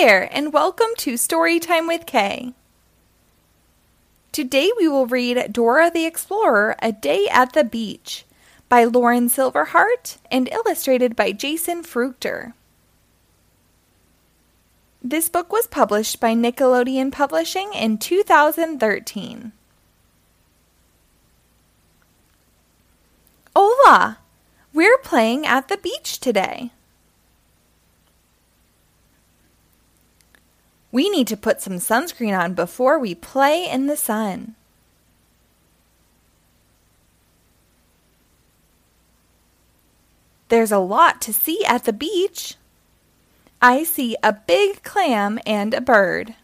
there, and welcome to Storytime with K. Today we will read Dora the Explorer A Day at the Beach by Lauryn Silverhardt and illustrated by Jason Fruchter. This book was published by Nickelodeon Publishing in 2013. Hola! We're playing at the beach today. We need to put some sunscreen on before we play in the sun. There's a lot to see at the beach. I see a big clam and a bird.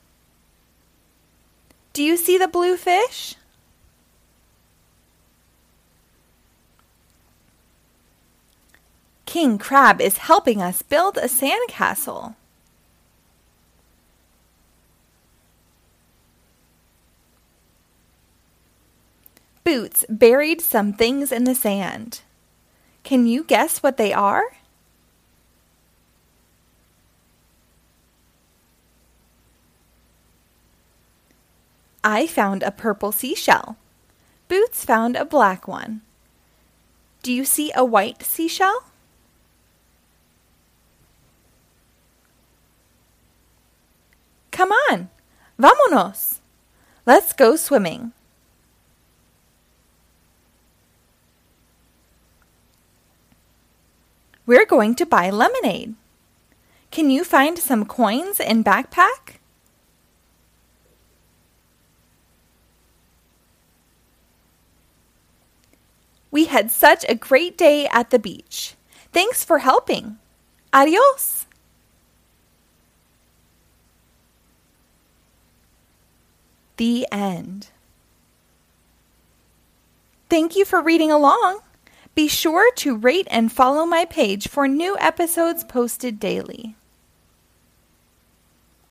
Do you see the blue fish? King Crab is helping us build a sandcastle. Boots buried some things in the sand. Can you guess what they are? I found a purple seashell. Boots found a black one. Do you see a white seashell? Come on, vámonos. Let's go swimming. We're going to buy lemonade. Can you find some coins in backpack? We had such a great day at the beach. Thanks for helping. Adios. The end. Thank you for reading along. Be sure to rate and follow my page for new episodes posted daily.